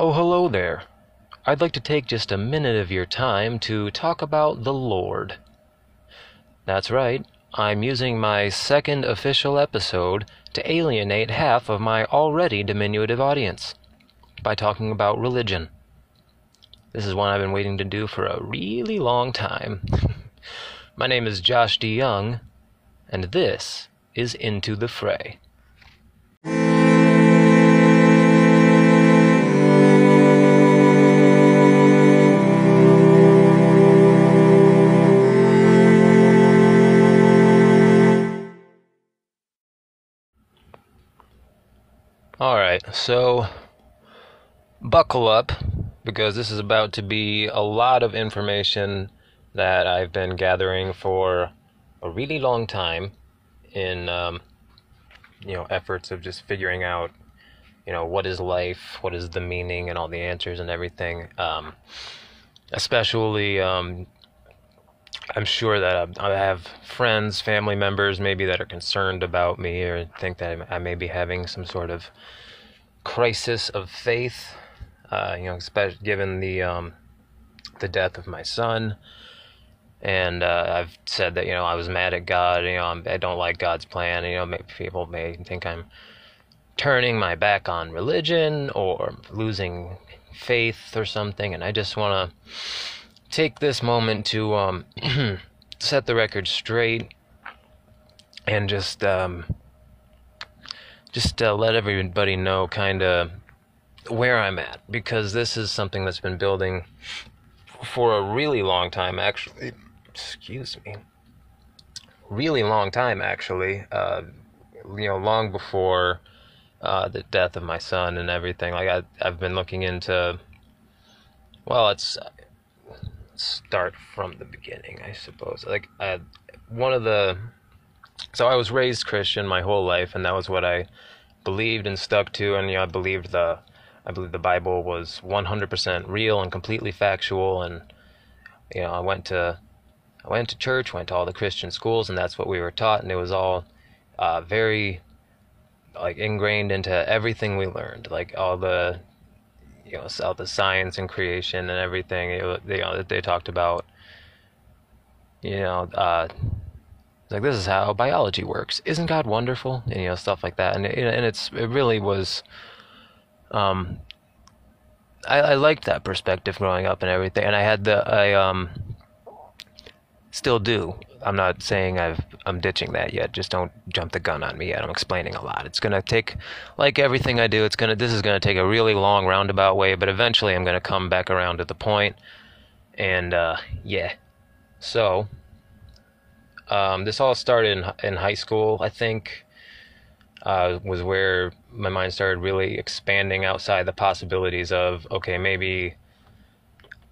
Oh, hello there. I'd like to take just a minute of your time to talk about the Lord. That's right, I'm using my second official episode to alienate half of my already diminutive audience by talking about religion. This is one I've been waiting to do for a really long time. my name is Josh DeYoung, and this is Into the Fray. Alright, so buckle up because this is about to be a lot of information that I've been gathering for a really long time in um, you know efforts of just figuring out you know what is life, what is the meaning, and all the answers and everything. Um, especially, um, I'm sure that I have friends, family members, maybe that are concerned about me or think that I may be having some sort of crisis of faith. Uh, you know, especially given the um, the death of my son and uh, I've said that you know I was mad at God. You know I'm, I do not like God's plan. You know people may think I'm turning my back on religion or losing faith or something, and I just want to take this moment to um, set the record straight and just um, just uh, let everybody know kind of where I'm at because this is something that's been building for a really long time actually excuse me, really long time actually. Uh, you know, long before uh, the death of my son and everything. Like I, I've been looking into. Well, let's start from the beginning, I suppose. Like uh, one of the. So I was raised Christian my whole life, and that was what I believed and stuck to. And you know, I believed the. I believe the Bible was 100% real and completely factual, and you know, I went to I went to church, went to all the Christian schools, and that's what we were taught, and it was all uh, very like ingrained into everything we learned, like all the you know all the science and creation and everything. You know that they talked about. You know, uh, like this is how biology works. Isn't God wonderful? And, you know stuff like that, and it, and it's it really was. Um, I, I liked that perspective growing up and everything, and I had the I um still do. I'm not saying I've I'm ditching that yet. Just don't jump the gun on me yet. I'm explaining a lot. It's gonna take, like everything I do, it's gonna this is gonna take a really long roundabout way, but eventually I'm gonna come back around to the point. And uh, yeah, so um, this all started in in high school. I think uh, was where my mind started really expanding outside the possibilities of okay maybe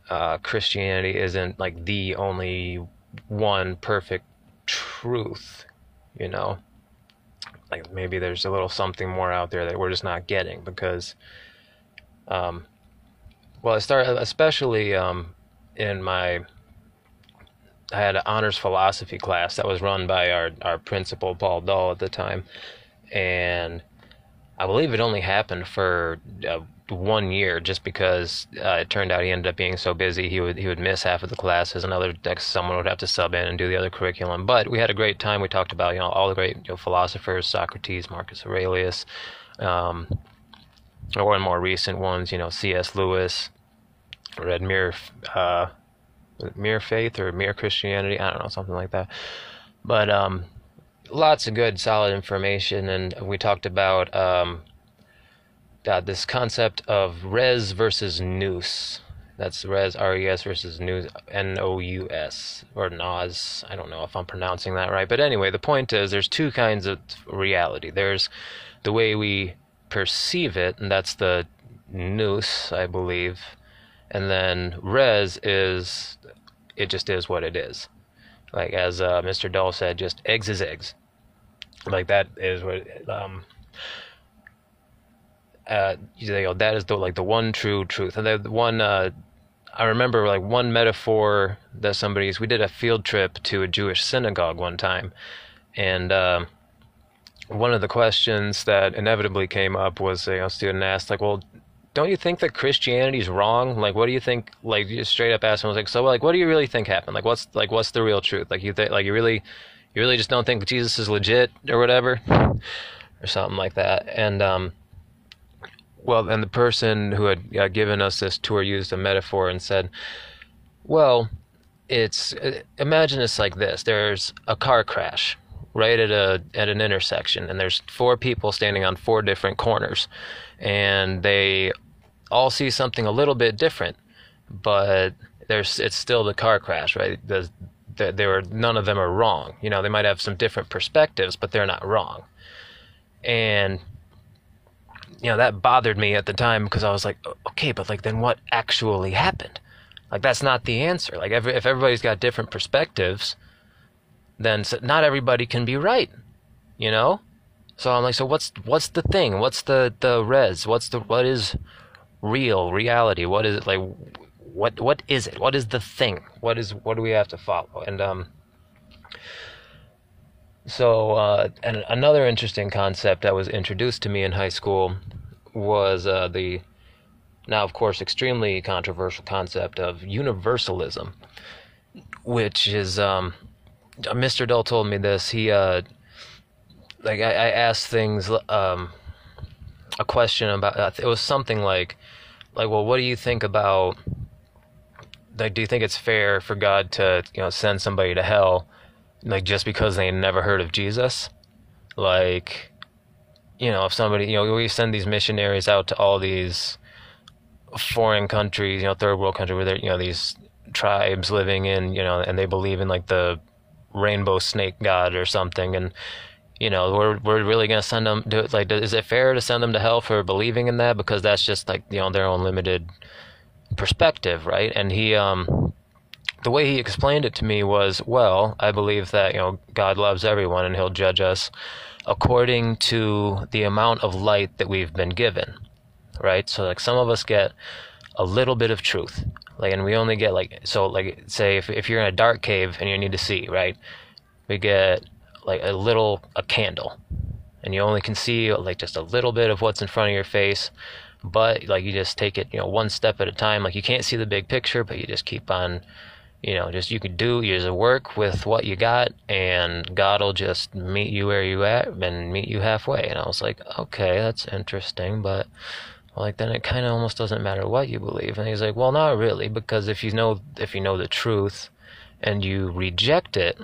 uh, Christianity isn't like the only one perfect truth, you know? Like maybe there's a little something more out there that we're just not getting because, um, well, I started, especially um, in my, I had an honors philosophy class that was run by our, our principal, Paul Dahl, at the time. And I believe it only happened for uh, one year just because uh, it turned out he ended up being so busy he would he would miss half of the classes. And other someone would have to sub in and do the other curriculum. But we had a great time. We talked about you know all the great you know, philosophers Socrates Marcus Aurelius um, or more recent ones you know C.S. Lewis read Mere uh, Mere Faith or Mere Christianity I don't know something like that. But um, lots of good solid information. And we talked about um, uh, this concept of res versus nous. That's res R E S versus nous N O U S or nos. I don't know if I'm pronouncing that right, but anyway, the point is there's two kinds of reality. There's the way we perceive it, and that's the nous, I believe, and then res is it just is what it is. Like as uh, Mr. Dahl said, just eggs is eggs. Like that is what. Um, uh, you know, that is the like the one true truth. And the one uh, I remember like one metaphor that somebody's. We did a field trip to a Jewish synagogue one time, and uh, one of the questions that inevitably came up was you know, a student asked like, well, don't you think that Christianity's wrong? Like, what do you think? Like, you just straight up asked him, was like, so, like, what do you really think happened? Like, what's like, what's the real truth? Like, you think, like, you really, you really just don't think Jesus is legit or whatever, or something like that. And um, well, and the person who had uh, given us this tour used a metaphor and said, well, it's imagine it's like this: there's a car crash right at a at an intersection, and there's four people standing on four different corners, and they all see something a little bit different, but there's it's still the car crash, right? The, the, they were none of them are wrong. You know, they might have some different perspectives, but they're not wrong. And you know that bothered me at the time because I was like, okay, but like then what actually happened? Like that's not the answer. Like every, if everybody's got different perspectives, then not everybody can be right. You know? So I'm like, so what's what's the thing? What's the the res? What's the what is real reality? What is it like? What what is it? What is the thing? What is what do we have to follow? And um. So uh, and another interesting concept that was introduced to me in high school was uh, the now, of course, extremely controversial concept of universalism, which is um, Mr. Dahl told me this. He uh, like I, I asked things um, a question about it was something like like well, what do you think about like do you think it's fair for God to you know send somebody to hell like just because they never heard of Jesus? Like you know, if somebody, you know, we send these missionaries out to all these foreign countries, you know, third world country where there, you know, these tribes living in, you know, and they believe in like the rainbow snake god or something, and you know, we're we're really gonna send them to like, is it fair to send them to hell for believing in that? Because that's just like you know their own limited perspective, right? And he, um, the way he explained it to me was, well, I believe that you know God loves everyone and He'll judge us according to the amount of light that we've been given right? So like some of us get a little bit of truth, like, and we only get like so like say if if you're in a dark cave and you need to see, right? We get like a little a candle, and you only can see like just a little bit of what's in front of your face. But like you just take it, you know, one step at a time. Like you can't see the big picture, but you just keep on you know, just you could do you just work with what you got, and God will just meet you where you at and meet you halfway. And I was like, okay, that's interesting, but like then it kind of almost doesn't matter what you believe. And he's like well not really because if you know if you know the truth and you reject it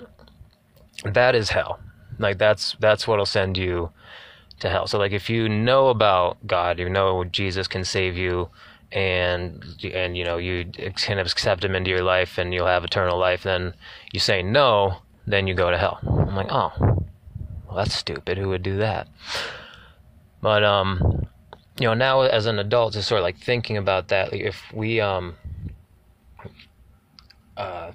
that is hell. Like that's that's what'll send you to hell. So like if you know about god you know jesus can save you and and you know you kind of accept him into your life and you'll have eternal life then you say no then you go to hell. I'm like oh well that's stupid. Who would do that? But um you know now as an adult just sort of like thinking about that if we um uh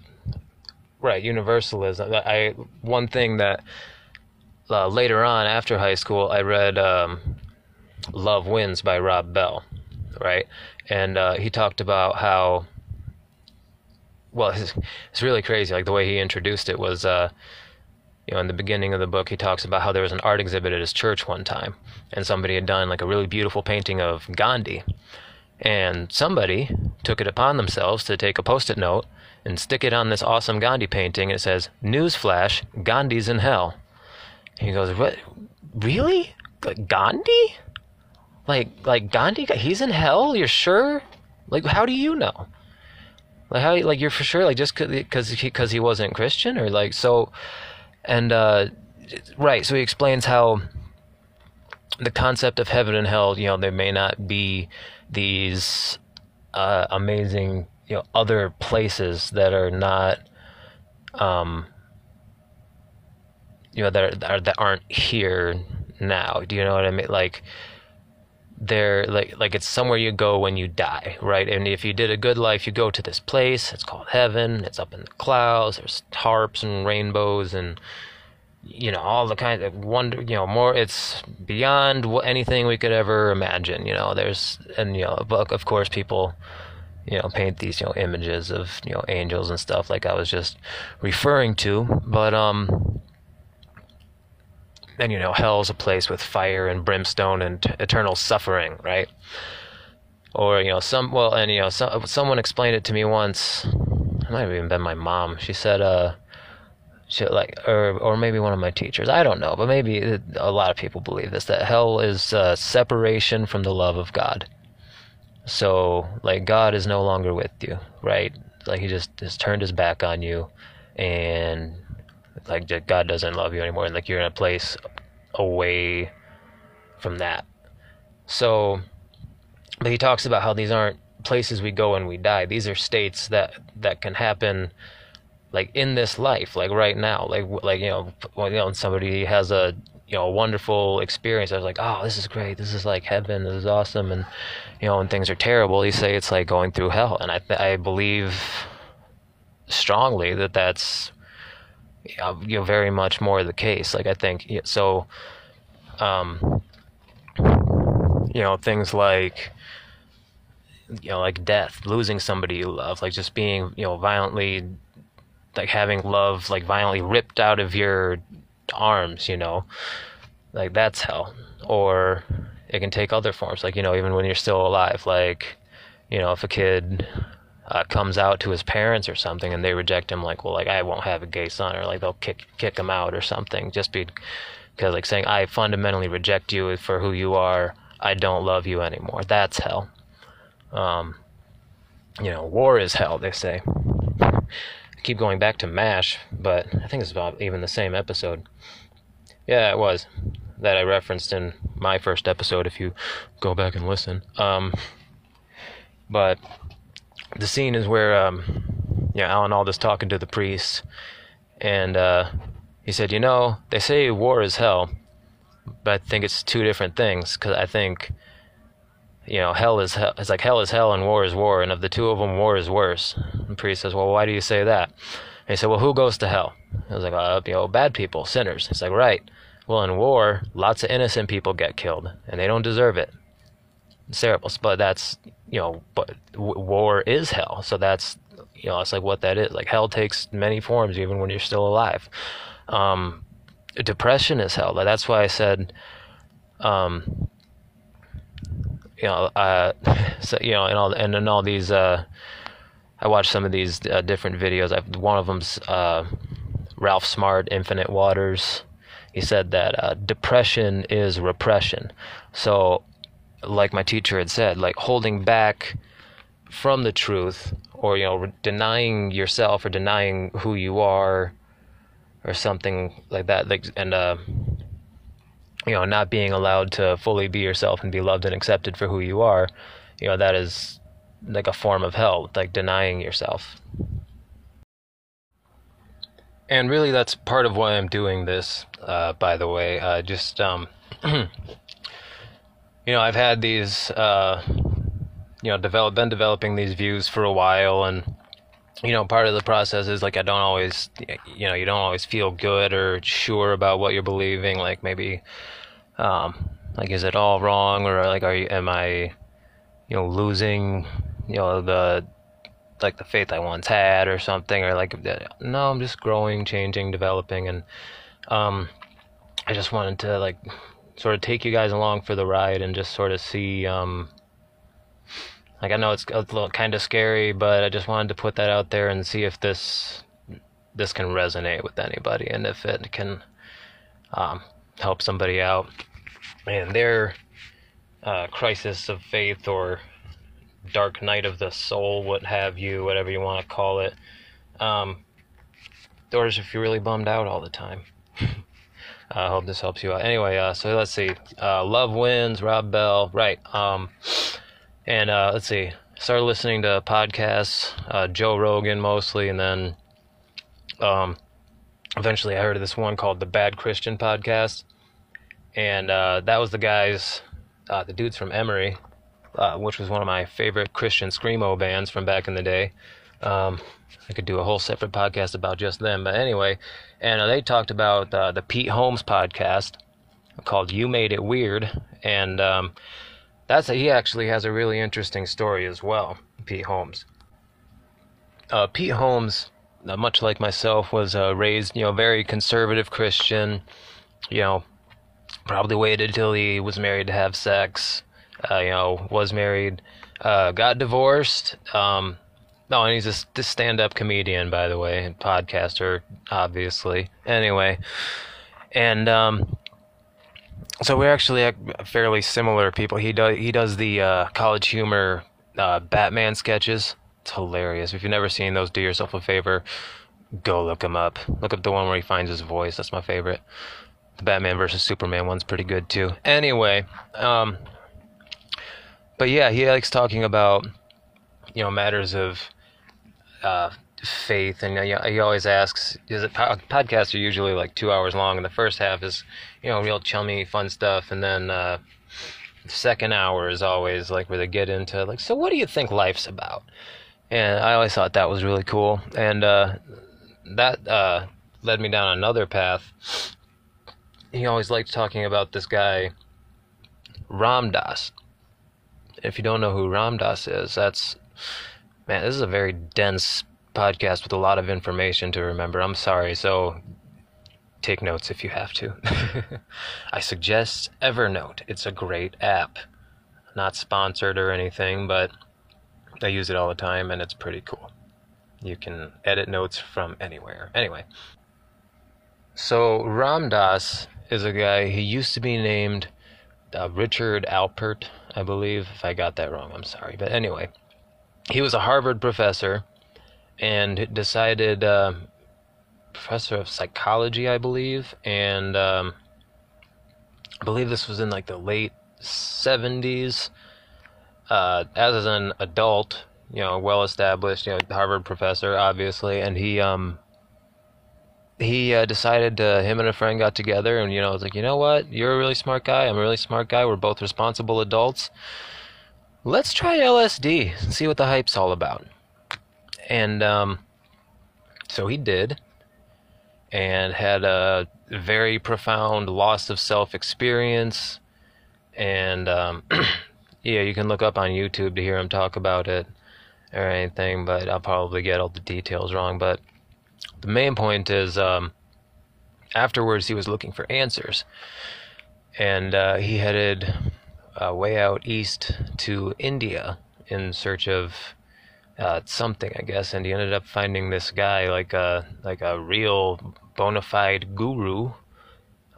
right universalism i one thing that uh, later on after high school i read um love wins by rob bell right and uh, he talked about how well it's, it's really crazy like the way he introduced it was uh you know, in the beginning of the book, he talks about how there was an art exhibit at his church one time, and somebody had done like a really beautiful painting of Gandhi. And somebody took it upon themselves to take a post it note and stick it on this awesome Gandhi painting. And it says, Newsflash, Gandhi's in hell. He goes, What? Really? Gandhi? Like, like Gandhi? He's in hell? You're sure? Like, how do you know? Like, how, like, you're for sure? Like, just because he, cause he wasn't Christian? Or, like, so and uh, right, so he explains how the concept of heaven and hell, you know, there may not be these uh, amazing, you know, other places that are not, um, you know, that are, that aren't here now. Do you know what I mean? Like, they're like like it's somewhere you go when you die, right? And if you did a good life, you go to this place. It's called heaven. It's up in the clouds. There's harps and rainbows and you know all the kinds of wonder. You know more. It's beyond anything we could ever imagine. You know there's and you know of course people you know paint these you know images of you know angels and stuff like I was just referring to, but um and you know hell's a place with fire and brimstone and t- eternal suffering right? Or you know some well and you know some, someone explained it to me once. It might have even been my mom. She said uh she like or or maybe one of my teachers. I don't know but maybe a lot of people believe this that hell is uh, separation from the love of god. So like god is no longer with you right? Like he just has turned his back on you and like god doesn't love you anymore and like you're in a place away from that so but he talks about how these aren't places we go when we die. These are states that that can happen like in this life, like right now. Like like you know, when, you know, somebody has a you know a wonderful experience. I was like, oh, this is great. This is like heaven. This is awesome. And you know, when things are terrible, you say it's like going through hell. And I I believe strongly that that's you know very much more the case. Like I think so. Um, you know things like you know like death losing somebody you love like just being you know violently like having love like violently ripped out of your arms you know like that's hell or it can take other forms like you know even when you're still alive like you know if a kid uh, comes out to his parents or something and they reject him like well like i won't have a gay son or like they'll kick kick him out or something just be because like saying i fundamentally reject you for who you are i don't love you anymore that's hell um, you know, war is hell, they say. I keep going back to MASH, but I think it's about even the same episode. Yeah, it was that I referenced in my first episode. If you go back and listen, um, but the scene is where um, yeah, Alan Alda's talking to the priest, and uh, he said, "You know, they say war is hell, but I think it's two different things. Because I think you know, hell is hell. It's like hell is hell and war is war. And of the two of them, war is worse. The priest says, well, why do you say that? And he said, well, who goes to hell? I was like, uh, you know, bad people, sinners. He's like, right. Well, in war, lots of innocent people get killed, and they don't deserve it. It's. But that's, you know, but war is hell. So that's, you know, it's like what that is. Like hell takes many forms, even when you're still alive. Um, depression is hell. That's why I said, um, you know, uh, so, you know, and all and in all these, uh, I watched some of these uh, different videos. I've, one of them's uh, Ralph Smart, Infinite Waters. He said that uh, depression is repression. So, like my teacher had said, like holding back from the truth, or you know, denying yourself or denying who you are, or something like that. Like and uh, you know, not being allowed to fully be yourself and be loved and accepted for who you are, you know, that is like a form of hell, like denying yourself. And really, that's part of why I'm doing this, uh, by the way. Uh, just, um, you know, I've had these, uh, you know, develop, been developing these views for a while, and, you know, part of the process is like I don't always, you know, you don't always feel good or sure about what you're believing. Like maybe um, like, is it all wrong, or like, are you, am I, you know, losing, you know, the like the faith I once had, or something, or like, no, I'm just growing, changing, developing, and um, I just wanted to like sort of take you guys along for the ride and just sort of see um, like I know it's a little kind of scary, but I just wanted to put that out there and see if this this can resonate with anybody and if it can um, help somebody out and their uh, crisis of faith or dark night of the soul, what have you, whatever you want to call it. Um, or if you're really bummed out all the time. I hope this helps you out. Anyway, uh, so let's see. Uh, Love Wins, Rob Bell, right. Um, and uh, let's see. Started listening to podcasts, uh, Joe Rogan mostly, and then um, eventually I heard of this one called the Bad Christian Podcast and uh, that was the guys, uh, the dudes from Emery, uh, which was one of my favorite Christian screamo bands from back in the day. Um, I could do a whole separate podcast about just them, but anyway, and uh, they talked about uh, the Pete Holmes podcast called "You Made It Weird," and um, that's a, he actually has a really interesting story as well. Pete Holmes. Uh, Pete Holmes, much like myself, was raised, you know, very conservative Christian, you know, probably waited till he was married to have sex. uh, you know, was married, uh, got divorced. Um, no, and he's a stand-up comedian, by the way, and podcaster, obviously. Anyway, and um, so we're actually fairly similar people. He does he does the uh, college humor uh, Batman sketches. It's hilarious. If you've never seen those, do yourself a favor, go look him up. Look up the one where he finds his voice. That's my favorite. The Batman versus Superman one's pretty good too. Anyway, um, but yeah, he likes talking about you know matters of uh, faith, and he always asks. Is it podcasts are usually like two hours long, and the first half is you know real chummy, fun stuff, and then uh, the second hour is always like where they get into like, so what do you think life's about? And I always thought that was really cool, and uh, that uh, led me down another path. He always liked talking about this guy, Ram Dass. If you don't know who Ram Dass is, that's man, this is a very dense podcast with a lot of information to remember. I'm sorry, so take notes if you have to. I suggest Evernote. It's a great app. Not sponsored or anything, but I use it all the time and it's pretty cool. You can edit notes from anywhere. Anyway, so Ram Dass is a guy, he used to be named uh, Richard Alpert, I believe. If I got that wrong, I'm sorry. But anyway, he was a Harvard professor and decided, uh, professor of psychology, I believe, and um, I believe this was in like the late 70s. Uh, as an adult, you know, well established, you know, Harvard professor, obviously, and he um he uh, decided to, him and a friend got together and you know was like you know what? You're a really smart guy. I'm a really smart guy. We're both responsible adults let's try lsd and see what the hype's all about. And um, so he did and had a very profound loss of self experience and um, yeah you can look up on youtube to hear him talk about it or anything but i'll probably get all the details wrong. But the main point is um, afterwards he was looking for answers. And uh, he headed uh, way out east to india in search of uh, something i guess. And he ended up finding this guy like a like a real bona fide guru.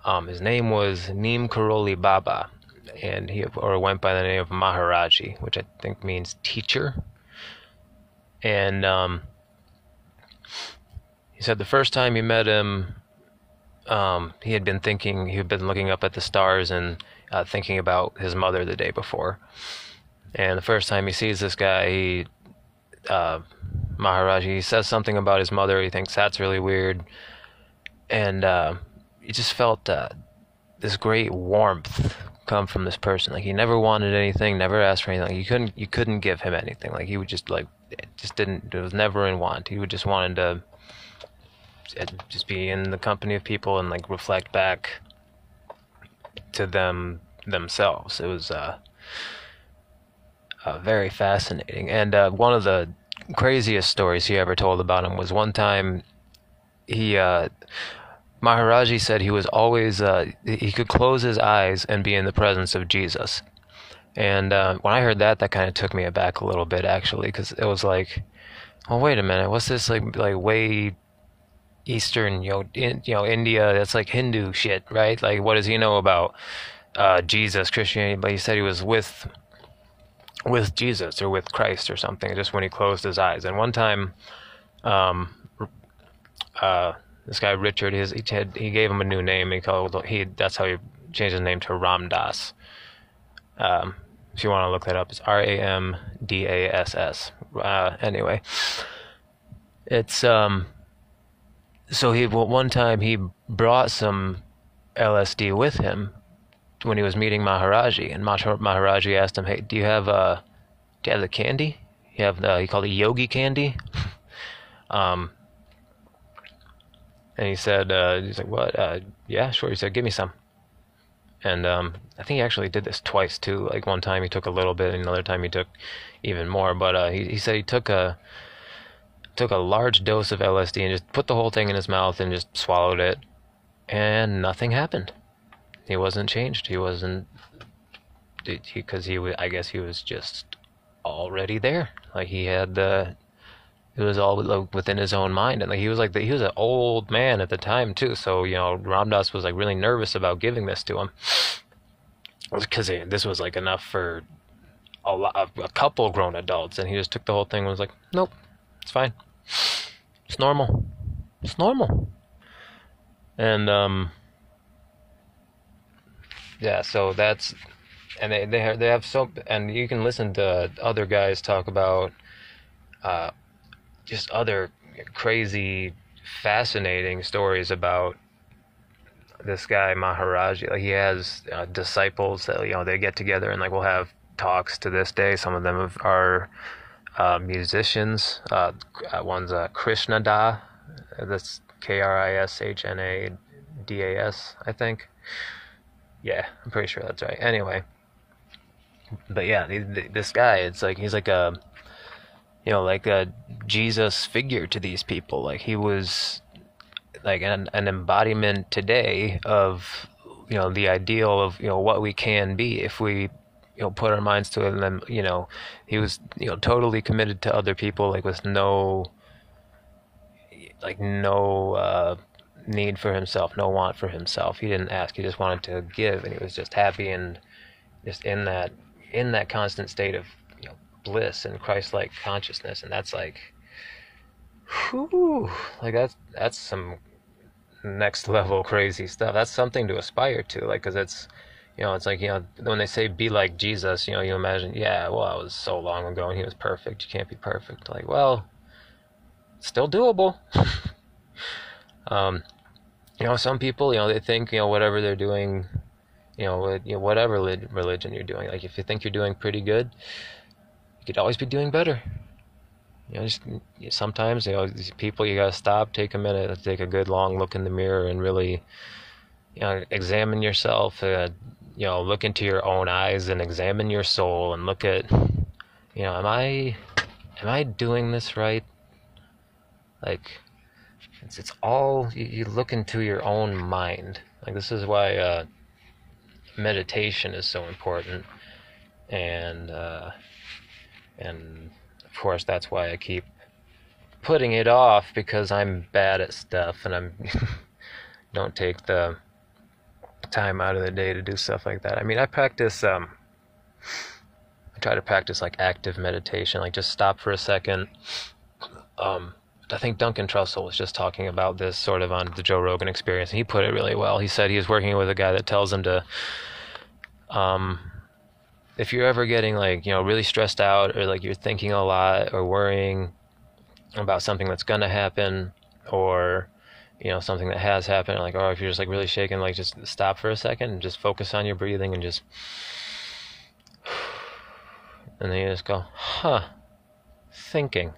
Um, his name was neem karoli baba. And he or went by the name of maharaji which i think means teacher. And um, he said the first time he met him, um, he had been thinking, he had been looking up at the stars and uh, thinking about his mother the day before. And the first time he sees this guy, he, uh, he says something about his mother. He thinks that's really weird. And uh, he just felt uh, this great warmth come from this person. Like he never wanted anything, never asked for anything. You couldn't, you couldn't give him anything. Like he would just like, just didn't, it was never in want. He would just wanted to just be in the company of people and like reflect back to them themselves. It was uh, uh, very fascinating. And uh, one of the craziest stories he ever told about him was one time he uh, Maharaji said he was always uh, he could close his eyes and be in the presence of Jesus. And uh, when I heard that, that kind of took me aback a little bit actually, because it was like, oh wait a minute, what's this like like way Eastern, you know, in, you know, India. That's like Hindu shit, right? Like, what does he know about uh, Jesus, Christianity? But he said he was with with Jesus or with Christ or something, just when he closed his eyes. And one time, um, uh, this guy Richard, his he had he gave him a new name. He called he that's how he changed his name to Ram Dass. Um, if you want to look that up, it's R A M D A S S. Uh, anyway, it's um so he one time he brought some LSD with him when he was meeting Maharaji, and Maharaji asked him, "Hey, do you have uh, do you have the candy? You have the he called it yogi candy." um, and he said, uh, "He's like, what? Uh, yeah, sure." He said, "Give me some." And um, I think he actually did this twice too. Like one time he took a little bit, and another time he took even more. But uh, he he said he took a took a large dose of LSD and just put the whole thing in his mouth and just swallowed it, and nothing happened. He wasn't changed. He wasn't because he, he, I guess he was just already there. Like he had the, it was all within his own mind, and like he was like the, he was an old man at the time too. So you know, Ram Dass was like really nervous about giving this to him because this was like enough for a lot, a couple grown adults, and he just took the whole thing and was like, nope, it's fine, it's normal, it's normal, and um, yeah, so that's and they they have, they have so and you can listen to other guys talk about uh, just other crazy, fascinating stories about this guy Maharaj. He has uh, disciples that you know they get together and like we'll have talks to this day. Some of them are uh, musicians. Uh, uh one's uh, Krishna Das. That's K R I S H N A D A S. I think. Yeah, I'm pretty sure that's right. Anyway, but yeah, this guy, it's like he's like a, you know, like a Jesus figure to these people. Like he was, like an an embodiment today of, you know, the ideal of you know what we can be if we, you know, put our minds to it. And then you know, he was you know totally committed to other people, like with no, like no. uh need for himself, no want for himself. He didn't ask, he just wanted to give and he was just happy and just in that in that constant state of you know, bliss and Christ-like consciousness, and that's like, whew, like that's that's some next level crazy stuff. That's something to aspire to, like, because it's, you know, it's like you know when they say be like Jesus, you know, you imagine, yeah, well, that was so long ago and he was perfect. You can't be perfect. Like, well, still doable. um, you know, some people, you know, they think, you know, whatever they're doing you know, you know, whatever religion you're doing. Like if you think you're doing pretty good, you could always be doing better. You know, just sometimes you know these people you gotta stop, take a minute, take a good long look in the mirror, and really, you know, examine yourself. Uh, you know, look into your own eyes and examine your soul, and look at, you know, am I, am I doing this right? Like, it's it's all you, you look into your own mind. Like this is why. Uh, meditation is so important, and uh, and of course that's why I keep putting it off because I'm bad at stuff and I'm don't take the time out of the day to do stuff like that. I mean, I practice um I try to practice like active meditation, like just stop for a second. Um I think Duncan Trussell was just talking about this sort of on the Joe Rogan experience, and he put it really well. He said he was working with a guy that tells him to, um, if you're ever getting like, you know, really stressed out or like you're thinking a lot or worrying about something that's going to happen or, you know, something that has happened, like, or if you're just like really shaking, like just stop for a second and just focus on your breathing and just, and then you just go, huh, thinking.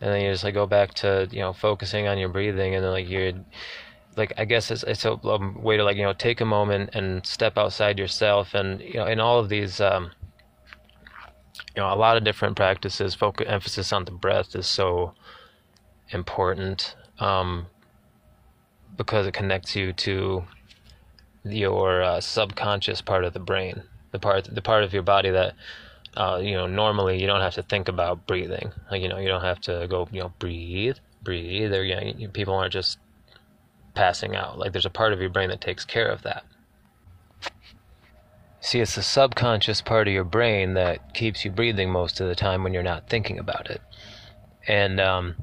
And then you just like go back to you know focusing on your breathing and then like you're like I guess it's it's a, a, way to like you know take a moment and step outside yourself and you know in all of these um, you know a lot of different practices focus emphasis on the breath is so important um, because it connects you to your uh, subconscious part of the brain the part the part of your body that uh, you know, normally you don't have to think about breathing. Like, you know, you don't have to go, you know, breathe, breathe. Or, you know, people aren't just passing out. Like, there's a part of your brain that takes care of that. See, it's the subconscious part of your brain that keeps you breathing most of the time when you're not thinking about it. And, um,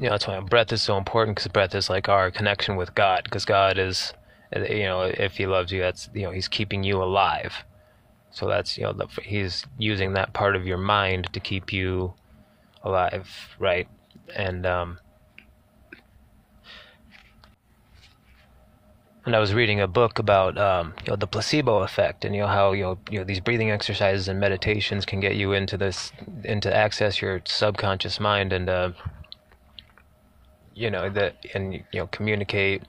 you know, that's why breath is so important because breath is like our connection with God because God is, you know, if He loves you, that's, you know, He's keeping you alive so that's you know the, he's using that part of your mind to keep you alive, right? And um, and I was reading a book about um, you know the placebo effect and you know how you know, you know these breathing exercises and meditations can get you into this into access your subconscious mind and uh, you know that and you know communicate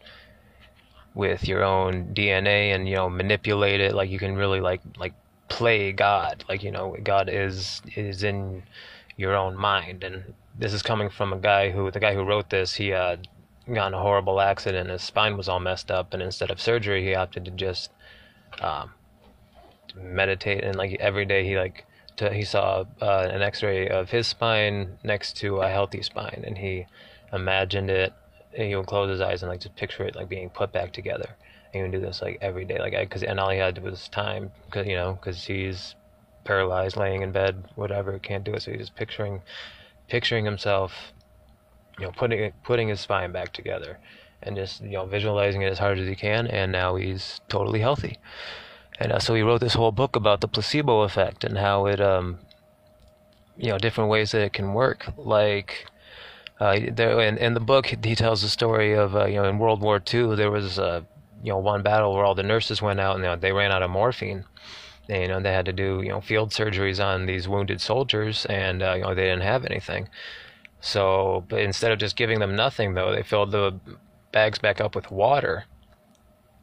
with your own DNA and you know manipulate it like you can really like like play God. Like you know, God is is in your own mind, and this is coming from a guy who the guy who wrote this. He uh, got in a horrible accident. His spine was all messed up, and instead of surgery, he opted to just um, meditate and like every day he like to, he saw uh, an X-ray of his spine next to a healthy spine, and he imagined it. And he would close his eyes and like just picture it like being put back together. And he would do this like every day, like because and all he had was time, cause you know, because he's paralyzed, laying in bed, whatever, can't do it. So he's just picturing, picturing himself, you know, putting putting his spine back together, and just you know visualizing it as hard as he can. And now he's totally healthy. And uh, so he wrote this whole book about the placebo effect and how it, um, you know, different ways that it can work. Like, uh, there in, in the book, he tells the story of, uh, you know, in World War II, there was, uh, you know, one battle where all the nurses went out and you know, they ran out of morphine. And, you know, they had to do, you know, field surgeries on these wounded soldiers, and uh, you know, they didn't have anything. So, instead of just giving them nothing, though, they filled the bags back up with water,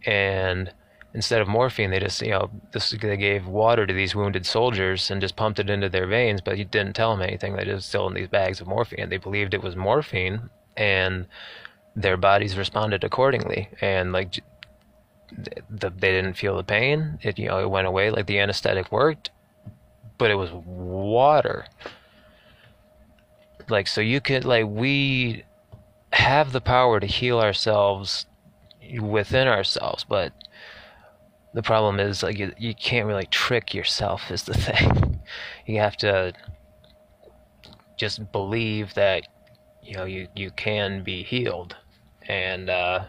and instead of morphine, they just you know this they gave water to these wounded soldiers and just pumped it into their veins, but you didn't tell them anything. They just still in these bags of morphine. They believed it was morphine, and their bodies responded accordingly. And like the, they didn't feel the pain. It you know it went away. Like the anesthetic worked, but it was water. Like so you could like we have the power to heal ourselves within ourselves, but the problem is like you, you can't really trick yourself is the thing. You have to just believe that you know you you can be healed. And uh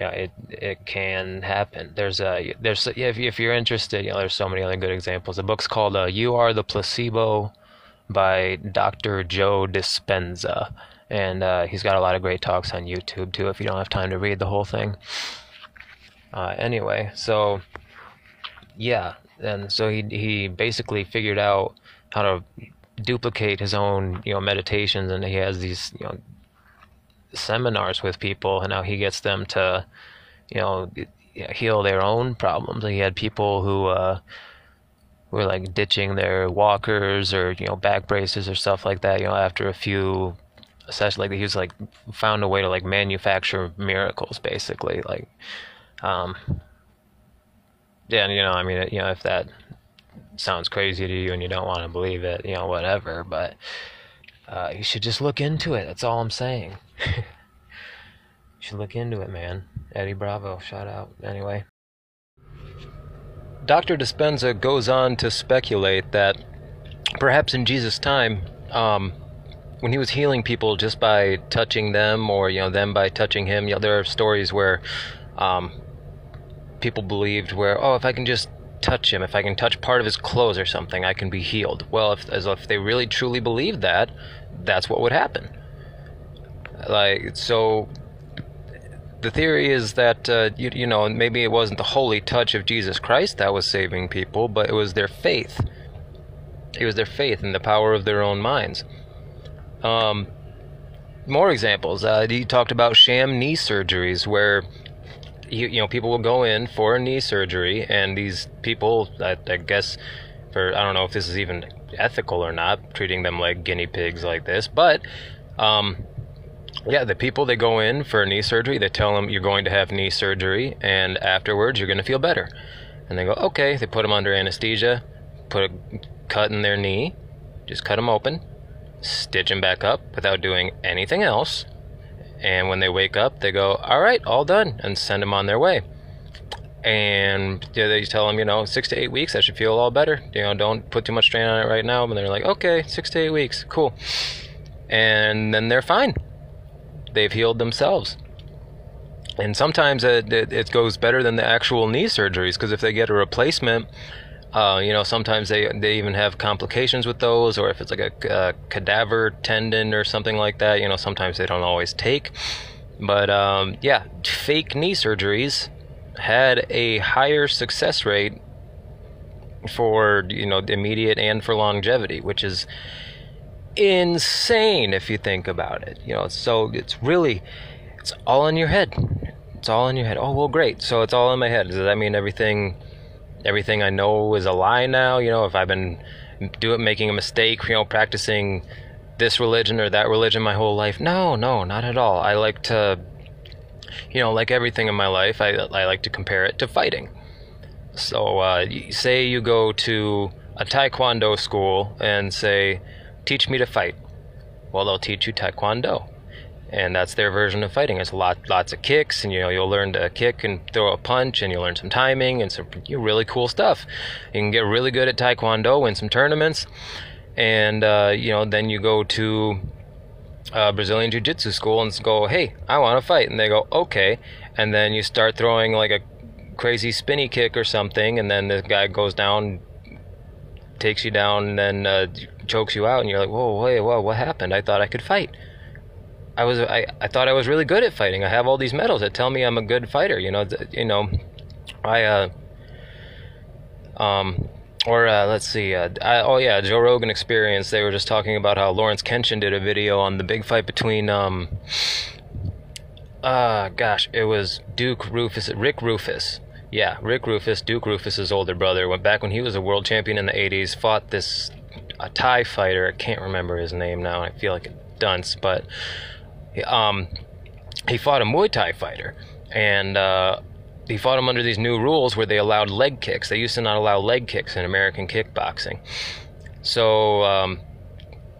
yeah it it can happen. There's a there's if, if you're interested you know there's so many other good examples. The book's called uh, you are the placebo by dr joe dispenza. And uh, he's got a lot of great talks on youtube too if you don't have time to read the whole thing uh, anyway, so yeah, and so he he basically figured out how to duplicate his own you know meditations, and he has these you know seminars with people, and now he gets them to you know heal their own problems. He had people who uh, were like ditching their walkers or you know back braces or stuff like that. You know, after a few sessions, like he was like found a way to like manufacture miracles, basically, like um, yeah, you know, I mean, you know, if that sounds crazy to you and you don't want to believe it, you know, whatever, but uh, you should just look into it. That's all I'm saying. you should look into it, man. Eddie Bravo, shout out. Anyway. Dr. Dispenza goes on to speculate that perhaps in Jesus' time, um, when he was healing people just by touching them or, you know, them by touching him, you know, there are stories where um, people believed where oh if I can just touch him if I can touch part of his clothes or something I can be healed. Well if as if they really truly believed that that's what would happen. Like so the theory is that uh, you, you know maybe it wasn't the holy touch of Jesus Christ that was saving people but it was their faith. It was their faith and the power of their own minds. Um, more examples uh, he talked about sham knee surgeries where you, you know, people will go in for a knee surgery, and these people, I, I guess, for I don't know if this is even ethical or not, treating them like guinea pigs like this, but um, yeah, the people that go in for knee surgery, they tell them you're going to have knee surgery, and afterwards you're going to feel better. And they go, okay. They put them under anesthesia, put a cut in their knee, just cut them open, stitch them back up without doing anything else, and when they wake up, they go, "All right, all done," and send them on their way. And they tell them, you know, six to eight weeks, that should feel all better. You know, don't put too much strain on it right now. And they're like, okay, six to eight weeks, cool. And then they're fine. They've healed themselves. And sometimes it, it, it goes better than the actual knee surgeries because if they get a replacement, uh, you know, sometimes they they even have complications with those, or if it's like a, a, cadaver tendon or something like that, you know, sometimes they don't always take. But um, yeah, fake knee surgeries had a higher success rate for you know immediate and for longevity, which is insane if you think about it. You know, so it's really it's all in your head. It's all in your head. Oh well, great. So it's all in my head. Does that mean everything? Everything I know is a lie now. You know, if I've been doing making a mistake, you know, practicing this religion or that religion my whole life. No, no, not at all. I like to, you know, like everything in my life, I I like to compare it to fighting. So, uh, say you go to a taekwondo school and say, "Teach me to fight." Well, they'll teach you taekwondo, and that's their version of fighting. It's a lot, lots of kicks, and you know you'll learn to kick and throw a punch, and you'll learn some timing and some really cool stuff. You can get really good at taekwondo, win some tournaments, and uh, you know then you go to uh, Brazilian Jiu Jitsu school and go, hey, I want to fight. And they go, okay. And then you start throwing like a crazy spinny kick or something, and then the guy goes down, takes you down, and then uh, chokes you out, and you're like, whoa, wait, whoa, what happened? I thought I could fight. I was, I, I thought I was really good at fighting. I have all these medals that tell me I'm a good fighter. You know, you know, I, uh, um, or uh, let's see. Uh, I, oh yeah, Joe Rogan Experience. They were just talking about how Lawrence Kenshin did a video on the big fight between. Um, uh, gosh, it was Duke Roufus, Rick Roufus. Yeah, Rick Roufus, Duke Roufus's older brother, went back when he was a world champion in the '80s. Fought this a Thai fighter. I can't remember his name now. I feel like a dunce, but um, he fought a Muay Thai fighter, and uh, he fought him under these new rules where they allowed leg kicks. They used to not allow leg kicks in American kickboxing. So um,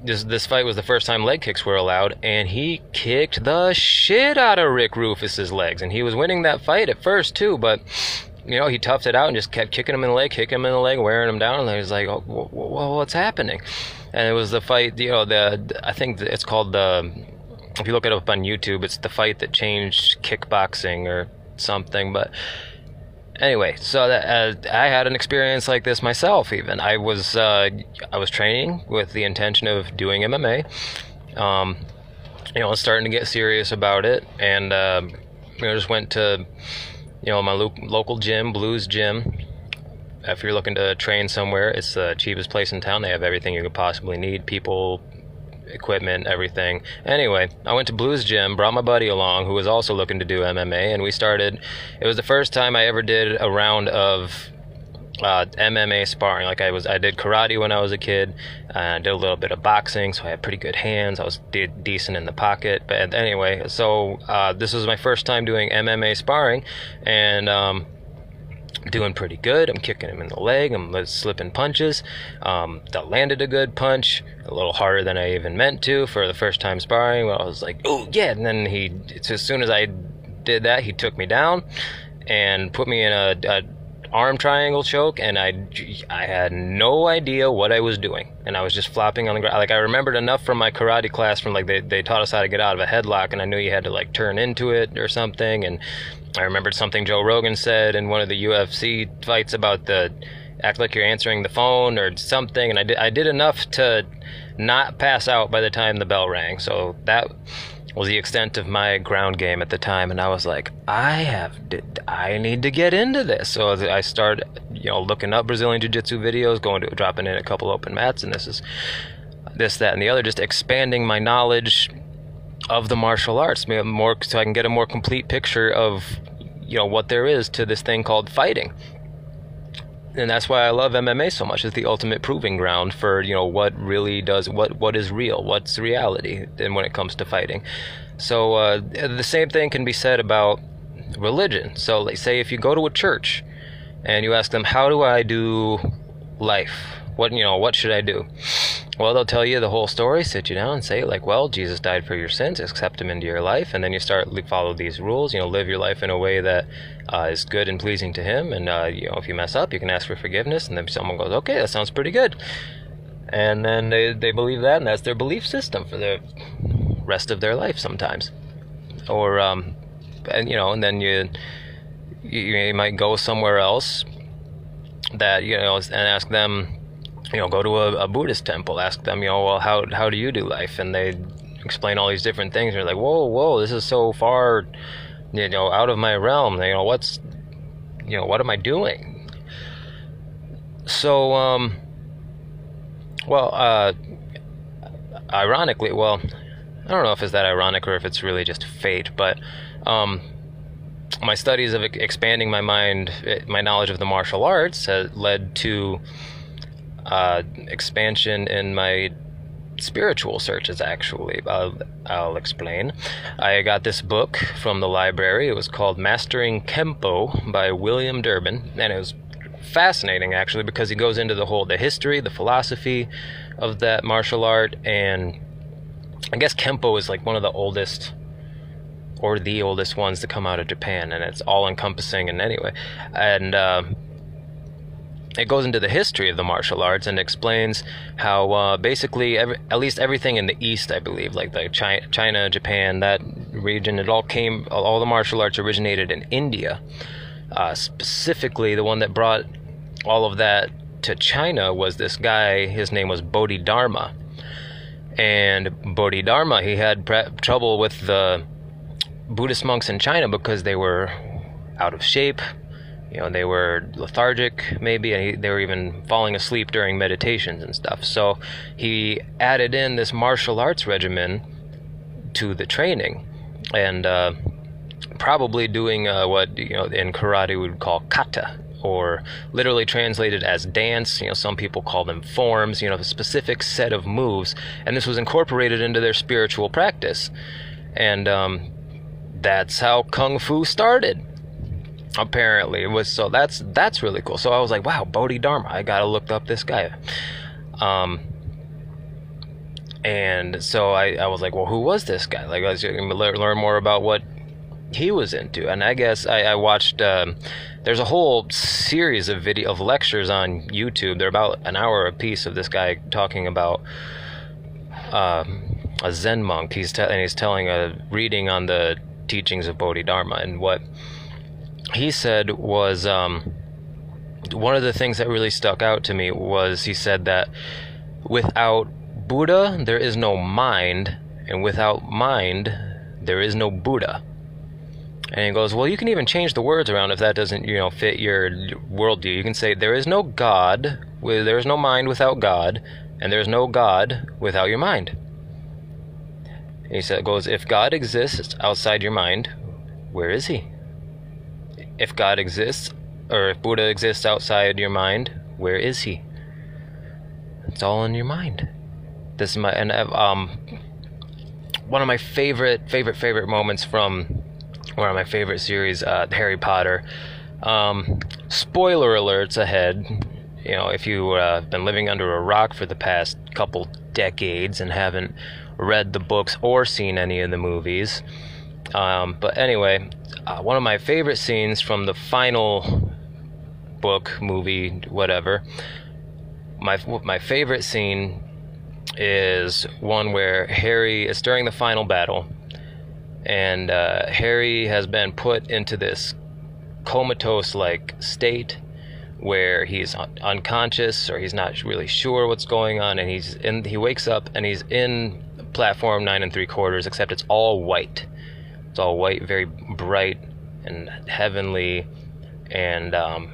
this this fight was the first time leg kicks were allowed, and he kicked the shit out of Rick Roufus's legs, and he was winning that fight at first too, but. You know, he toughed it out and just kept kicking him in the leg, kicking him in the leg, wearing him down. And he was like, oh, "What's happening?" And it was the fight. You know, the I think it's called the. If you look it up on YouTube, it's the fight that changed kickboxing or something. But anyway, so that, uh, I had an experience like this myself. Even I was uh, I was training with the intention of doing MMA. Um, you know, I was starting to get serious about it, and uh, just went to you know my lo- local gym, Blues Gym. If you're looking to train somewhere, it's the cheapest place in town. They have everything you could possibly need: people, equipment, everything. Anyway, I went to Blues Gym, brought my buddy along who was also looking to do MMA, and we started. It was the first time I ever did a round of uh, MMA sparring. Like I was, I did karate when I was a kid. Uh, I did a little bit of boxing, so I had pretty good hands. I was de- decent in the pocket. But anyway, so uh, this was my first time doing MMA sparring, and um, doing pretty good. I'm kicking him in the leg. I'm slipping punches. Um, that landed a good punch, a little harder than I even meant to for the first time sparring. I was like, oh yeah, and then he, as soon as I did that, he took me down and put me in a, a arm triangle choke, and I, I had no idea what I was doing, and I was just flopping on the ground. Like I remembered enough from my karate class, from like they, they taught us how to get out of a headlock, and I knew you had to like turn into it or something, and I remembered something Joe Rogan said in one of the UFC fights about the act like you're answering the phone or something, and I did I did enough to not pass out by the time the bell rang. So that was the extent of my ground game at the time, and I was like, I have, I need to get into this. So I started, you know, looking up Brazilian Jiu-Jitsu videos, going to dropping in a couple open mats, and this is this, that, and the other, just expanding my knowledge of the martial arts, more so I can get a more complete picture of you know what there is to this thing called fighting. And that's why I love MMA so much. It's the ultimate proving ground for you know what really does what what is real, what's reality, and when it comes to fighting. So uh, the same thing can be said about religion. So say if you go to a church and you ask them, "How do I do life?" What you know, what should I do? Well, they'll tell you the whole story, sit you down and say like, well, Jesus died for your sins, accept him into your life, and then you start follow these rules. You know, live your life in a way that uh, is good and pleasing to Him. And uh, you know, if you mess up, you can ask for forgiveness, and then someone goes, okay, that sounds pretty good, and then they they believe that, and that's their belief system for the rest of their life sometimes, or um, and you know, and then you you, you might go somewhere else that you know and ask them you know, go to a, a, Buddhist temple, ask them, you know, well, how how do you do life? And they explain all these different things. And you're like, whoa, whoa, this is so far, you know, out of my realm. You know, what's, you know, what am I doing? So, um, well, uh, ironically, well, I don't know if it's that ironic or if it's really just fate, but um, my studies of expanding my mind, my knowledge of the martial arts, led to uh, expansion in my spiritual searches actually I'll, I'll explain i got this book from the library it was called mastering kempo by william durbin and it was fascinating actually because he goes into the whole the history, the philosophy of that martial art, and I guess Kempo is like one of the oldest or the oldest ones to come out of Japan, and it's all encompassing. And anyway, and uh, it goes into the history of the martial arts and explains how uh, basically at least everything in the east i believe like the china, china japan that region it all came all the martial arts originated in india. Uh, specifically the one that brought all of that to china was this guy his name was bodhidharma and bodhidharma he had pre- trouble with the buddhist monks in china because they were out of shape you know they were lethargic maybe and they were even falling asleep during meditations and stuff. So he added in this martial arts regimen to the training and uh, probably doing uh, what you know in karate we would call kata or literally translated as dance. You know some people call them forms you know a specific set of moves. And this was incorporated into their spiritual practice. And um, that's how kung fu started apparently it was so that's that's really cool. So i was like wow bodhidharma i gotta look up this guy. Um and so I, I was like well who was this guy? Like i was to learn more about what he was into. And i guess i, I watched um, there's a whole series of video of lectures on youtube. They're about an hour a piece of this guy talking about um, a zen monk. He's te- and he's telling a reading on the teachings of bodhidharma and what he said was um, one of the things that really stuck out to me was he said that without Buddha, there is no mind, and without mind, there is no Buddha. And he goes, well, you can even change the words around if that doesn't, you know, fit your worldview. You can say there is no God, there is no mind without God, and there is no God without your mind. And he said, goes, if God exists outside your mind, where is he? If God exists, or if Buddha exists outside your mind, where is he? It's all in your mind. This is my and um one of my favorite favorite favorite moments from one of my favorite series, uh, Harry Potter. Um, spoiler alerts ahead. You know, if you uh, been living under a rock for the past couple decades and haven't read the books or seen any of the movies. Um, but anyway, uh, one of my favorite scenes from the final book, movie, whatever. My my favorite scene is one where Harry is during the final battle, and uh, Harry has been put into this comatose-like state where he's un- unconscious or he's not really sure what's going on, and he's in. He wakes up and he's in platform nine and three quarters, except it's all white it's all white, very bright and heavenly, and um,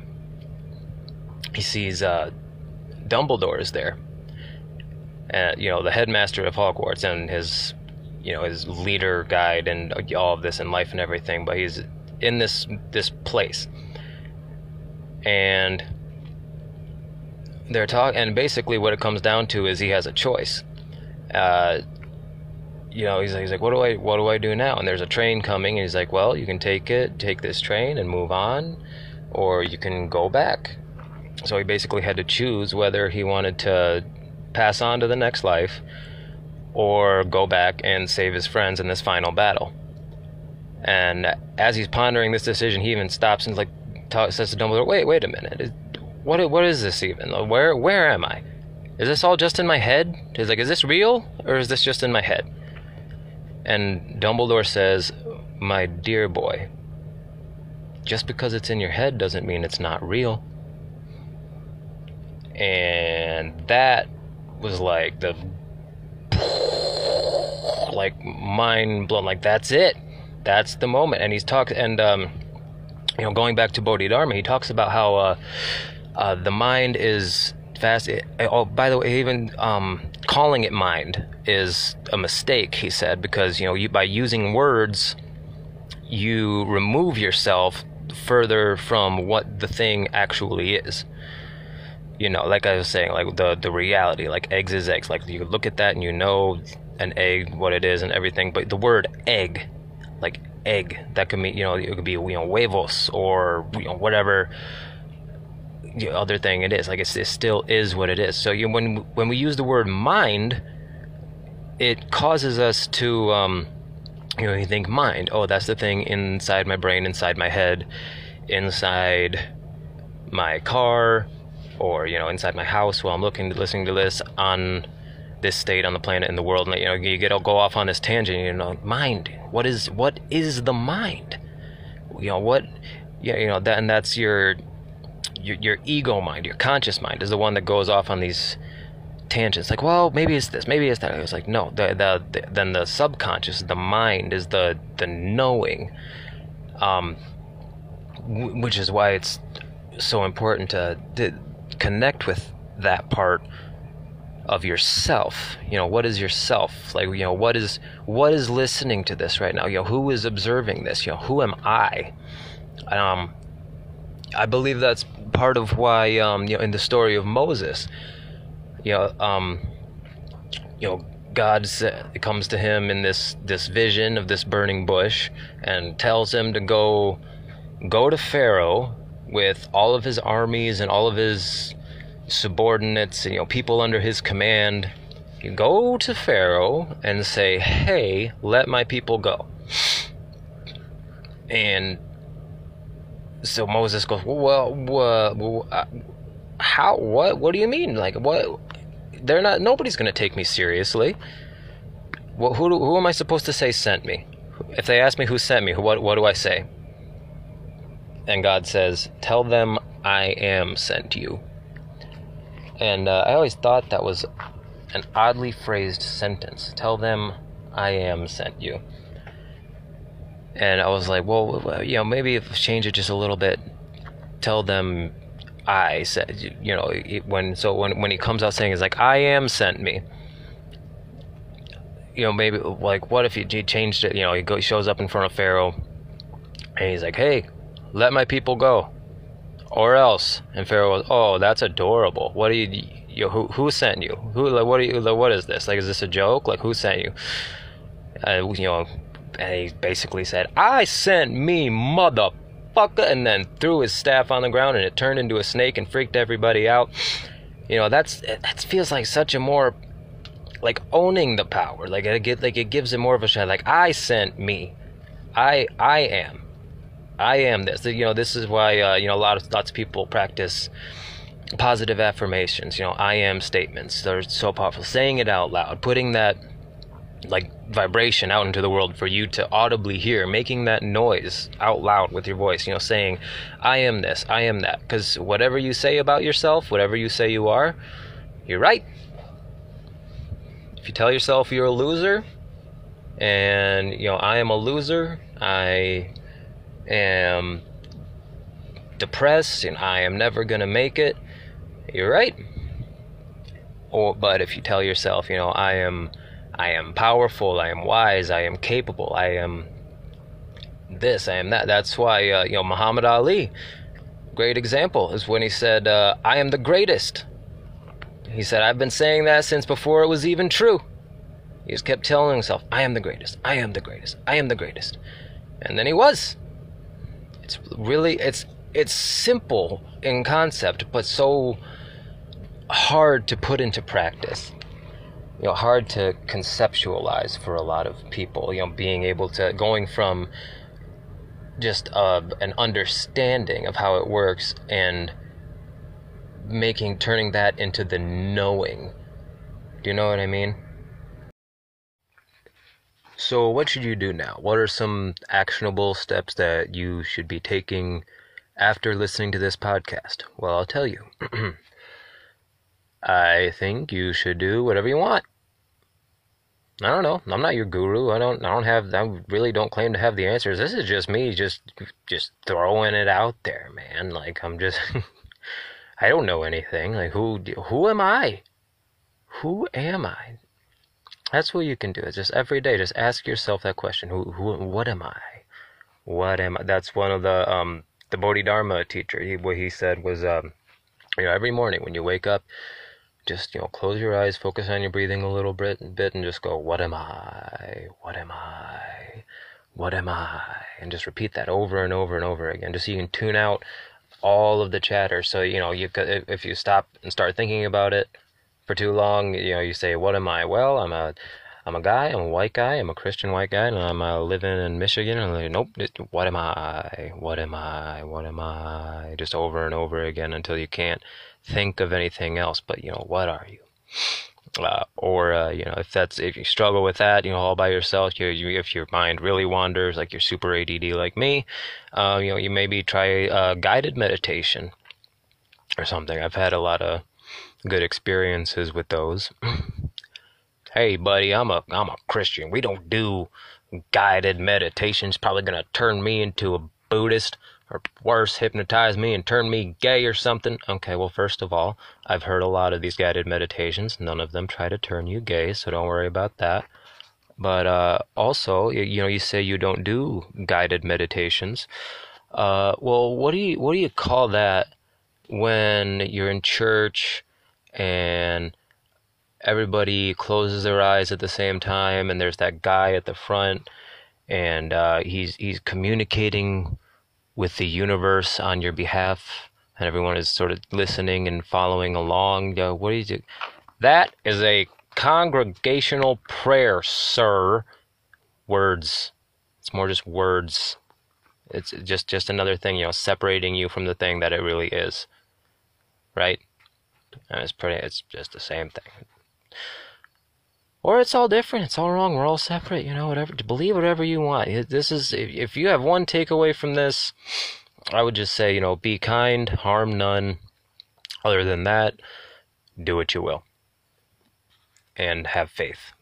he sees uh, Dumbledore is there, and you know the headmaster of Hogwarts and his, you know, his leader guide and all of this in life and everything. But he's in this this place, and they're talking. And basically, what it comes down to is he has a choice. Uh, you know, he's, he's like, what do I, what do I do now? And there's a train coming, and he's like, well, you can take it, take this train and move on, or you can go back. So he basically had to choose whether he wanted to pass on to the next life or go back and save his friends in this final battle. And as he's pondering this decision, he even stops and like says to Dumbledore, "Wait, wait a minute. What what is this even? Where where am I? Is this all just in my head? He's like, is this real or is this just in my head?" And Dumbledore says, My dear boy, just because it's in your head doesn't mean it's not real. And that was like the like mind blown like that's it. That's the moment. And he's talking and um you know going back to bodhidharma he talks about how uh, uh the mind is fast. It, oh by the way even um calling it mind is a mistake, he said, because you know you, by using words, you remove yourself further from what the thing actually is. You know, like I was saying, like the the reality, like eggs is eggs. Like you look at that and you know an egg, what it is, and everything. But the word egg, like egg, that could mean you know it could be you know huevos or you know whatever the other thing it is. Like it still is what it is. So you when when we use the word mind, it causes us to um, you know you think mind. Oh, that's the thing inside my brain, inside my head, inside my car, or you know inside my house while I'm looking listening to this on this state on the planet in the world and you know you get all go off on this tangent you know mind what is what is the mind you know what yeah you know that and that's your your, your ego mind your conscious mind is the one that goes off on these tangents. Like well maybe it's this maybe it's that. It was like no the, the, the then the subconscious the mind is the the knowing um w- which is why it's so important to, to connect with that part of yourself. You know what is yourself? Like you know what is what is listening to this right now? You know who is observing this? You know who am i? Um i believe that's part of why um you know in the story of moses you know um you know god comes to him in this this vision of this burning bush and tells him to go go to pharaoh with all of his armies and all of his subordinates, you know, people under his command, you go to Pharaoh and say, "Hey, let my people go." And so Moses goes, "Well, well, uh, how? What? What do you mean? Like, what? They're not. Nobody's going to take me seriously. Well, who? Who am I supposed to say sent me? If they ask me who sent me, what? What do I say?" And God says, "Tell them I am sent you." And uh, I always thought that was an oddly phrased sentence. Tell them I am sent you. And I was like, well, you know, maybe if change it just a little bit, tell them I said, you know, when so when when he comes out saying is like I am sent me. You know, maybe like what if he, changed it? You know, he, go, shows up in front of Pharaoh, and he's like, "Hey, let my people go." or else. And Pharaoh goes, "Oh, that's adorable. What do you, you who who sent you? Who like what are you like, what is this? Like is this a joke? Like who sent you?" Uh, you know, and he basically said, "I sent me, motherfucker," and then threw his staff on the ground, and it turned into a snake and freaked everybody out. You know, that's that feels like such a more like owning the power. Like it get like it gives it more of a shot. Like I sent me, I I am. I am this. You know, this is why uh, you know a lot of lots of people practice positive affirmations. You know, I am statements. They're so powerful. Saying it out loud, putting that like vibration out into the world for you to audibly hear, making that noise out loud with your voice. You know, saying, "I am this. I am that." Because whatever you say about yourself, whatever you say you are, you're right. If you tell yourself you're a loser, and you know, I am a loser. I am depressed and I am never going to make it, you're right. Or but if you tell yourself, you know, I am I am powerful, I am wise, I am capable, I am this, I am that. That's why uh, you know Muhammad Ali, great example, is when he said, uh, "I am the greatest." He said, "I've been saying that since before it was even true." He just kept telling himself, "I am the greatest. I am the greatest. I am the greatest," and then he was. It's really it's it's simple in concept, but so hard to put into practice. You know, hard to conceptualize for a lot of people. You know, being able to going from just uh, an understanding of how it works and making turning that into the knowing. Do you know what I mean? So, what should you do now? What are some actionable steps that you should be taking after listening to this podcast? Well, I'll tell you. I think you should do whatever you want. I don't know. I'm not your guru. I don't. I don't have. I really don't claim to have the answers. This is just me, just, just throwing it out there, man. Like I'm just. I don't know anything. Like who? Who am I? Who am I? That's what you can do. It's just every day, just ask yourself that question: Who, who, what am I? What am I? That's one of the um the Bodhidharma teacher. He, what he said was um, you know, every morning when you wake up, just you know, close your eyes, focus on your breathing a little bit, and bit, and just go, what am I? What am I? What am I? And just repeat that over and over and over again, just so you can tune out all of the chatter. So you know, you if you stop and start thinking about it for too long, you know, you say, "What am I?" Well, I'm a I'm a guy. I'm a white guy. I'm a Christian white guy, and I'm uh, living in Michigan. And I'm like, nope. What am I? What am I? What am I? Just over and over again until you can't think of anything else. But you know, what are you? Uh, or uh, you know, if that's if you struggle with that, you know, all by yourself, you, you if your mind really wanders, like you're super ADD like me, uh, you know, you maybe try uh, guided meditation or something. I've had a lot of good experiences with those. hey, buddy, I'm a I'm a Christian. We don't do guided meditations. Probably gonna turn me into a Buddhist or worse, hypnotize me and turn me gay or something. Okay, well, first of all, I've heard a lot of these guided meditations. None of them try to turn you gay, so don't worry about that. But uh, also, you, you know, you say you don't do guided meditations. Uh, well, what do you what do you call that when you're in church and everybody closes their eyes at the same time, and there's that guy at the front, and uh, he's he's communicating with the universe on your behalf, and everyone is sort of listening and following along. What do you do? That is a congregational prayer, sir. Words. It's more just words. It's just just another thing, you know, separating you from the thing that it really is. Right? And it's pretty. It's just the same thing. Or it's all different. It's all wrong. We're all separate. You know, whatever. Believe whatever you want. This is if you have one takeaway from this, I would just say, you know, be kind, harm none. Other than that, do what you will, and have faith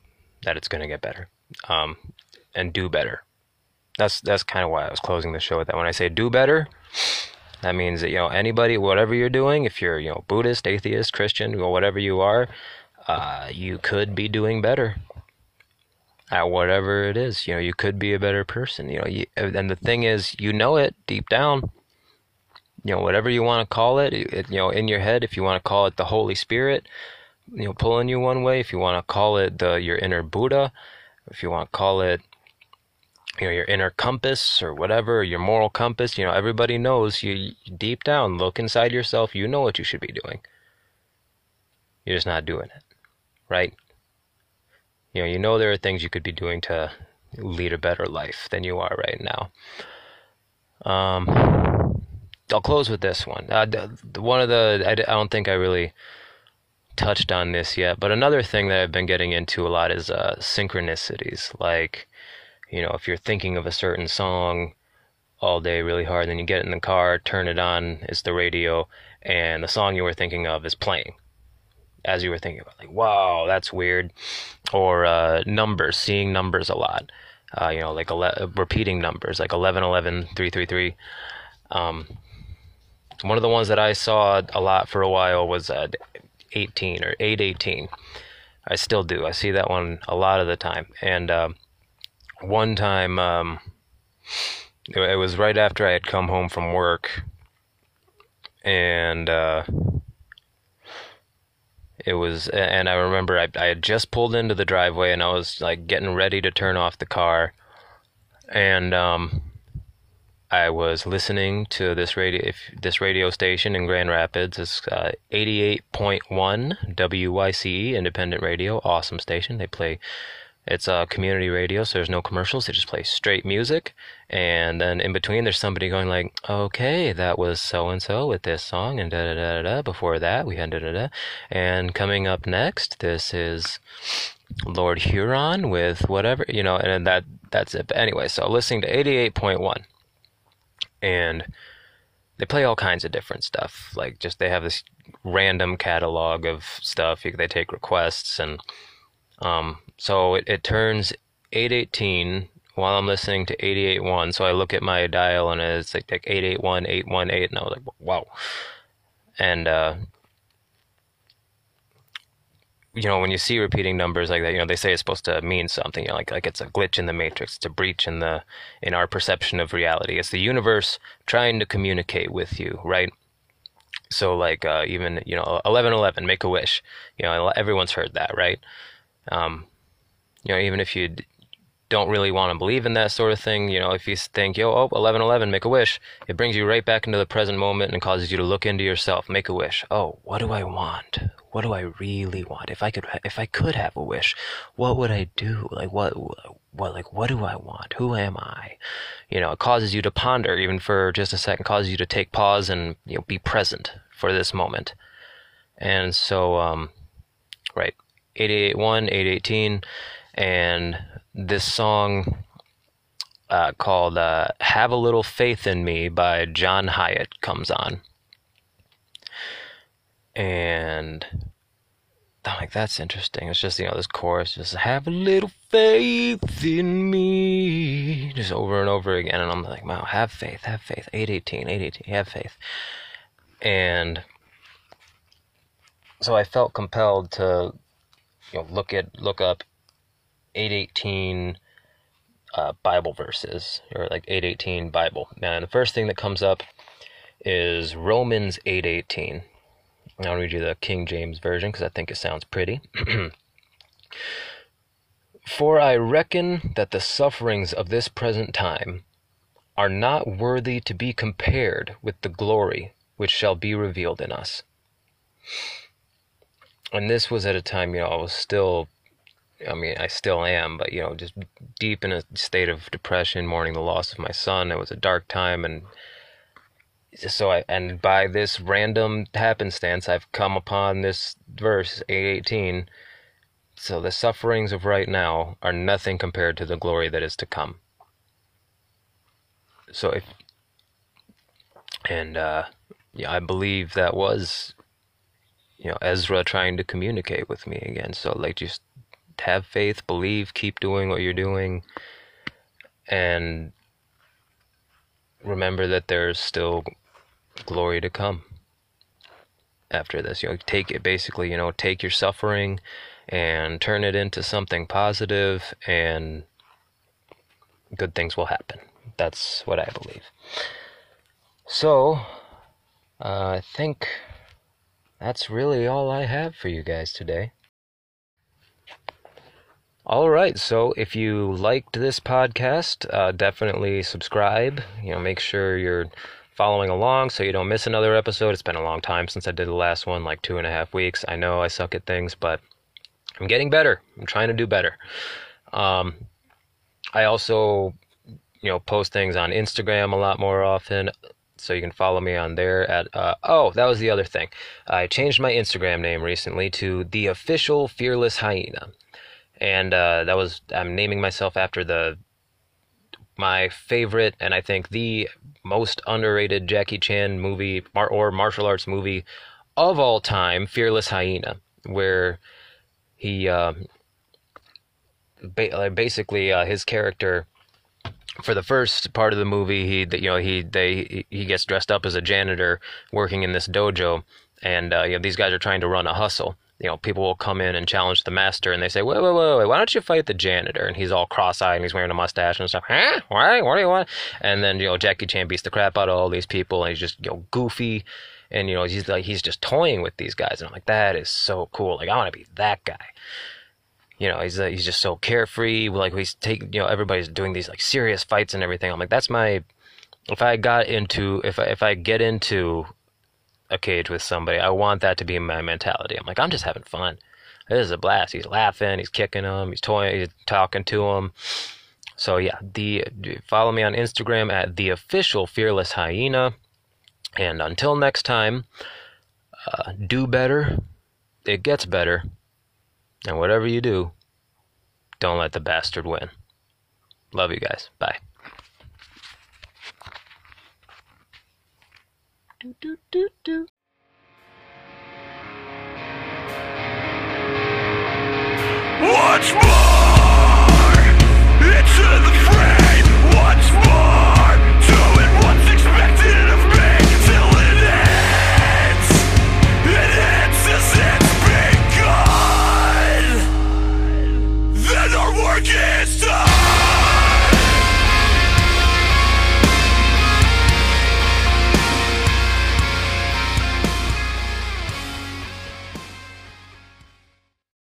that it's going to get better, um, and do better. That's that's kind of why I was closing the show with that. When I say do better, that means that you know anybody, whatever you're doing, if you're you know Buddhist, atheist, Christian, or whatever you are, uh, you could be doing better at whatever it is. You know, you could be a better person. You know, you, and the thing is, you know it deep down. You know, whatever you want to call it, it, you know, in your head, if you want to call it the Holy Spirit, you know, pulling you one way. If you want to call it the your inner Buddha, if you want to call it, you know, your inner compass or whatever, your moral compass. You know, everybody knows you deep down. Look inside yourself. You know what you should be doing. You're just not doing it right? You know, you know there are things you could be doing to lead a better life than you are right now. Um, I'll close with this one. Uh, one of the I, I don't think I really touched on this yet, but another thing that I've been getting into a lot is uh, synchronicities. Like, you know, if you're thinking of a certain song all day really hard, then you get in the car, turn it on, it's the radio, and the song you were thinking of is playing as you were thinking about like wow that's weird or uh, numbers seeing numbers a lot uh, you know like ele- repeating numbers like 11 11 333 um, one of the ones that i saw a lot for a while was uh, 18 or 818 i still do. I see that one a lot of the time. And uh, one time um, it was right after i had come home from work. And uh, it was, and I remember I, I had just pulled into the driveway and I was like getting ready to turn off the car. And, um, I was listening to this radio if this radio station in Grand Rapids. It's uh, 88.1 WYCE Independent Radio, awesome station. They play it's a community radio, so there's no commercials. They just play straight music, and then in between, there's somebody going like, "Okay, that was so and so with this song," and da da da da. Before that, we had da da da, and coming up next, this is Lord Huron with whatever you know, and that that's it. But anyway, so listening to 88.1, and they play all kinds of different stuff. Like just they have this random catalog of stuff. They take requests and um, so it, it turns 818 while I'm listening to 881. So I look at my dial and it's like, like 881, 818, and I was like, wow. And, uh, you know, when you see repeating numbers like that, you know, they say it's supposed to mean something. You know, like like it's a glitch in the matrix, it's a breach in the in our perception of reality. It's the universe trying to communicate with you, right? So like uh, even you know, eleven eleven, make a wish. You know, everyone's heard that, right? Um, you know, even if you don't really want to believe in that sort of thing, you know, if you think, yo, oh, 1111, make a wish, it brings you right back into the present moment and causes you to look into yourself, make a wish. Oh, what do I want? What do I really want? If I could, if I could have a wish, what would I do? Like, what, what, like, what do I want? Who am I? You know, it causes you to ponder even for just a second, causes you to take pause and, you know, be present for this moment. And so, um, right, 881, 818, and this song uh, called uh, Have a Little Faith in Me by John Hiatt comes on. And I'm like, that's interesting. It's just, you know, this chorus, just have a little faith in me, just over and over again. And I'm like, wow, have faith, have faith. 818, 818, have faith. And so I felt compelled to, you know, look at, look up 818 uh, Bible verses, or like 818 Bible. And the first thing that comes up is Romans 818. I'll read you the King James Version because I think it sounds pretty. For I reckon that the sufferings of this present time are not worthy to be compared with the glory which shall be revealed in us. And this was at a time, you know, I was still, I mean, I still am, but, you know, just deep in a state of depression, mourning the loss of my son. It was a dark time, and so I and by this random happenstance I've come upon this verse 818 so the sufferings of right now are nothing compared to the glory that is to come. So if and uh yeah I believe that was you know Ezra trying to communicate with me again. So like just have faith believe keep doing what you're doing and remember that there's still glory to come after this. You know, take it basically, you know, take your suffering and turn it into something positive and good things will happen. That's what I believe. So, uh, I think that's really all I have for you guys today. All right, so if you liked this podcast, uh, definitely subscribe. You know, make sure you're following along so you don't miss another episode. It's been a long time since I did the last one, like two and a half weeks. I know I suck at things, but I'm getting better. I'm trying to do better. Um, I also, you know, post things on Instagram a lot more often. So you can follow me on there at uh, oh that was the other thing. I changed my Instagram name recently to the official Fearless Hyena and uh, that was I'm naming myself after the my favorite and I think the most underrated Jackie Chan movie or martial arts movie of all time, Fearless Hyena, where he uh, basically uh, his character for the first part of the movie he you know he they he gets dressed up as a janitor working in this dojo. And uh, you know these guys are trying to run a hustle you know, people will come in and challenge the master, and they say, "Wait, wait, wait, wait! Why don't you fight the janitor?" And he's all cross-eyed and he's wearing a mustache and stuff. Huh? Why? What do you want? And then you know, Jackie Chan beats the crap out of all these people, and he's just you know goofy, and you know he's like he's just toying with these guys, and I'm like, that is so cool. Like I want to be that guy. You know, he's uh, he's just so carefree. Like he's taking, you know, everybody's doing these like serious fights and everything. I'm like, that's my. If I got into, if I if I get into a cage with somebody, I want that to be my mentality. I'm like, I'm just having fun. This is a blast. He's laughing, he's kicking him. he's toying, he's talking to him. So yeah, the follow me on Instagram at the official fearless hyena. And until next time, uh, do better. It gets better. And whatever you do, don't let the bastard win. Love you guys. Bye. Do do do do. What's more? It's a